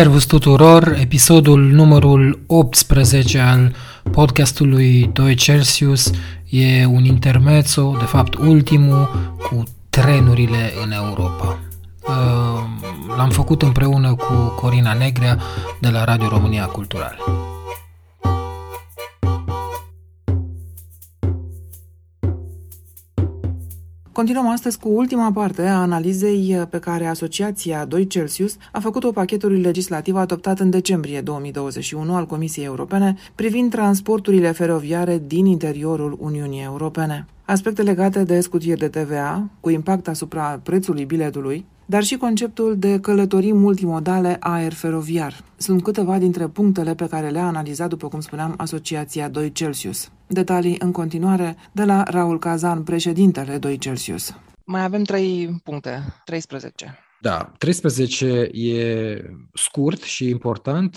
Servus tuturor, episodul numărul 18 al podcastului 2 Celsius e un intermezzo, de fapt ultimul, cu trenurile în Europa. Uh, l-am făcut împreună cu Corina Negrea de la Radio România Cultural. Continuăm astăzi cu ultima parte a analizei pe care Asociația 2 Celsius a făcut-o pachetului legislativ adoptat în decembrie 2021 al Comisiei Europene privind transporturile feroviare din interiorul Uniunii Europene. Aspecte legate de scutiri de TVA, cu impact asupra prețului biletului, dar și conceptul de călătorii multimodale aer feroviar. Sunt câteva dintre punctele pe care le-a analizat, după cum spuneam, Asociația 2 Celsius. Detalii în continuare de la Raul Cazan, președintele 2 Celsius. Mai avem trei puncte, 13. Da, 13 e scurt și important.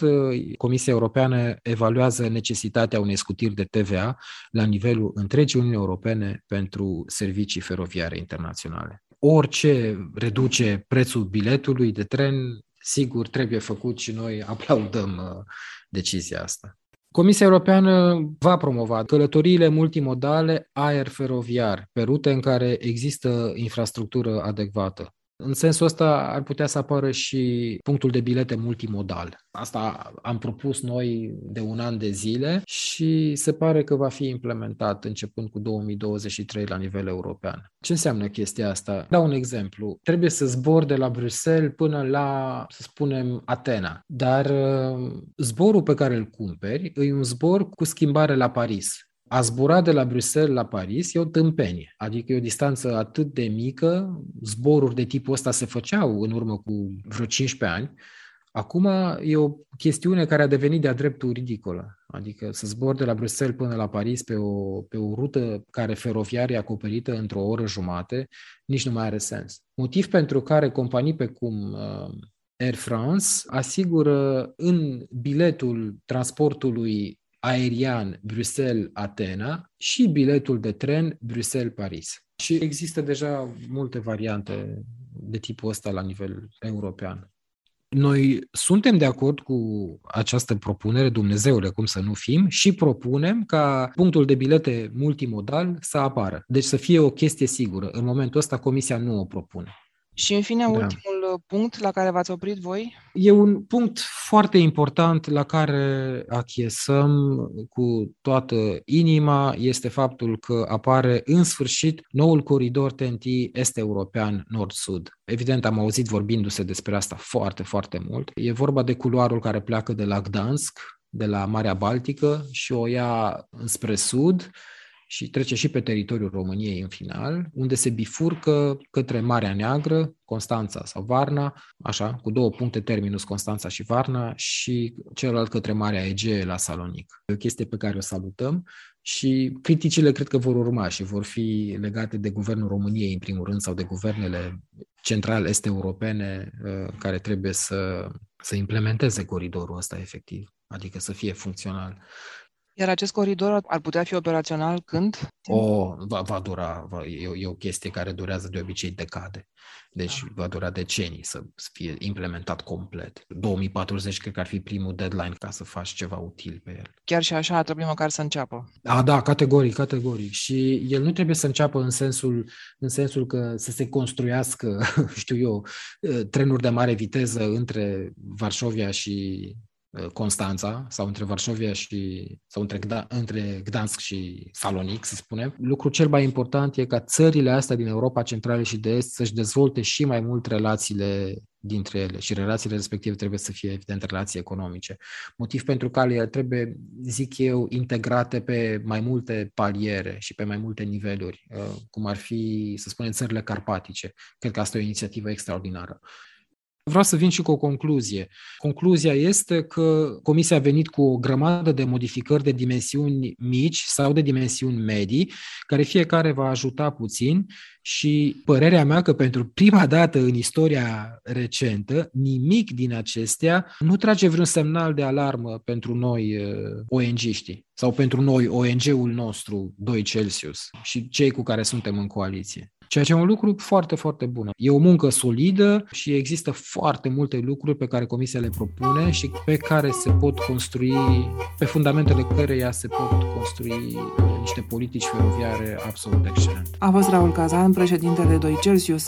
Comisia Europeană evaluează necesitatea unei scutiri de TVA la nivelul întregii Uniunii Europene pentru servicii feroviare internaționale orice reduce prețul biletului de tren, sigur, trebuie făcut și noi aplaudăm uh, decizia asta. Comisia Europeană va promova călătoriile multimodale aer feroviar pe rute în care există infrastructură adecvată. În sensul ăsta ar putea să apară și punctul de bilete multimodal. Asta am propus noi de un an de zile și se pare că va fi implementat începând cu 2023 la nivel european. Ce înseamnă chestia asta? Dau un exemplu. Trebuie să zbor de la Bruxelles până la, să spunem, Atena. Dar uh, zborul pe care îl cumperi e un zbor cu schimbare la Paris a zbura de la Bruxelles la Paris e o tâmpenie, adică e o distanță atât de mică, zboruri de tipul ăsta se făceau în urmă cu vreo 15 ani, acum e o chestiune care a devenit de-a dreptul ridicolă, adică să zbor de la Bruxelles până la Paris pe o, pe o rută care feroviară e acoperită într-o oră jumate, nici nu mai are sens. Motiv pentru care companii pe cum uh, Air France asigură în biletul transportului aerian Bruxelles-Atena și biletul de tren Bruxelles-Paris. Și există deja multe variante de tipul ăsta la nivel european. Noi suntem de acord cu această propunere, Dumnezeule, cum să nu fim, și propunem ca punctul de bilete multimodal să apară. Deci să fie o chestie sigură. În momentul ăsta Comisia nu o propune. Și în fine, da. ultimul uh, punct la care v-ați oprit voi? E un punct foarte important la care achiesăm cu toată inima, este faptul că apare în sfârșit noul coridor TNT est-european nord-sud. Evident, am auzit vorbindu-se despre asta foarte, foarte mult. E vorba de culoarul care pleacă de la Gdansk, de la Marea Baltică și o ia înspre sud, și trece și pe teritoriul României în final, unde se bifurcă către Marea Neagră, Constanța sau Varna, așa, cu două puncte terminus Constanța și Varna și celălalt către Marea Egee la Salonic. E o chestie pe care o salutăm și criticile cred că vor urma și vor fi legate de Guvernul României în primul rând sau de guvernele central este europene uh, care trebuie să, să implementeze coridorul ăsta efectiv, adică să fie funcțional. Iar acest coridor ar putea fi operațional când? O, va, va dura, va, e, e o chestie care durează de obicei decade. Deci da. va dura decenii să fie implementat complet. 2040 cred că ar fi primul deadline ca să faci ceva util pe el. Chiar și așa ar trebui măcar să înceapă. A, da, categoric, categoric. Și el nu trebuie să înceapă în sensul, în sensul că să se construiască, știu eu, trenuri de mare viteză între Varșovia și Uh, Constanța sau între Varșovia și sau între, Gda, între Gdansk și Salonic, să spunem. Lucrul cel mai important e ca țările astea din Europa Centrală și de Est să-și dezvolte și mai mult relațiile dintre ele și relațiile respective trebuie să fie, evident, relații economice. Motiv pentru care ele trebuie, zic eu, integrate pe mai multe paliere și pe mai multe niveluri, uh, cum ar fi, să spunem, țările carpatice. Cred că asta e o inițiativă extraordinară. Vreau să vin și cu o concluzie. Concluzia este că Comisia a venit cu o grămadă de modificări de dimensiuni mici sau de dimensiuni medii, care fiecare va ajuta puțin și părerea mea că pentru prima dată în istoria recentă, nimic din acestea nu trage vreun semnal de alarmă pentru noi uh, ONG-știi sau pentru noi ONG-ul nostru 2 Celsius și cei cu care suntem în coaliție ceea ce e un lucru foarte, foarte bun. E o muncă solidă și există foarte multe lucruri pe care Comisia le propune și pe care se pot construi, pe fundamentele căreia se pot construi niște politici feroviare absolut excelente. A fost Raul Cazan, președintele 2 Celsius.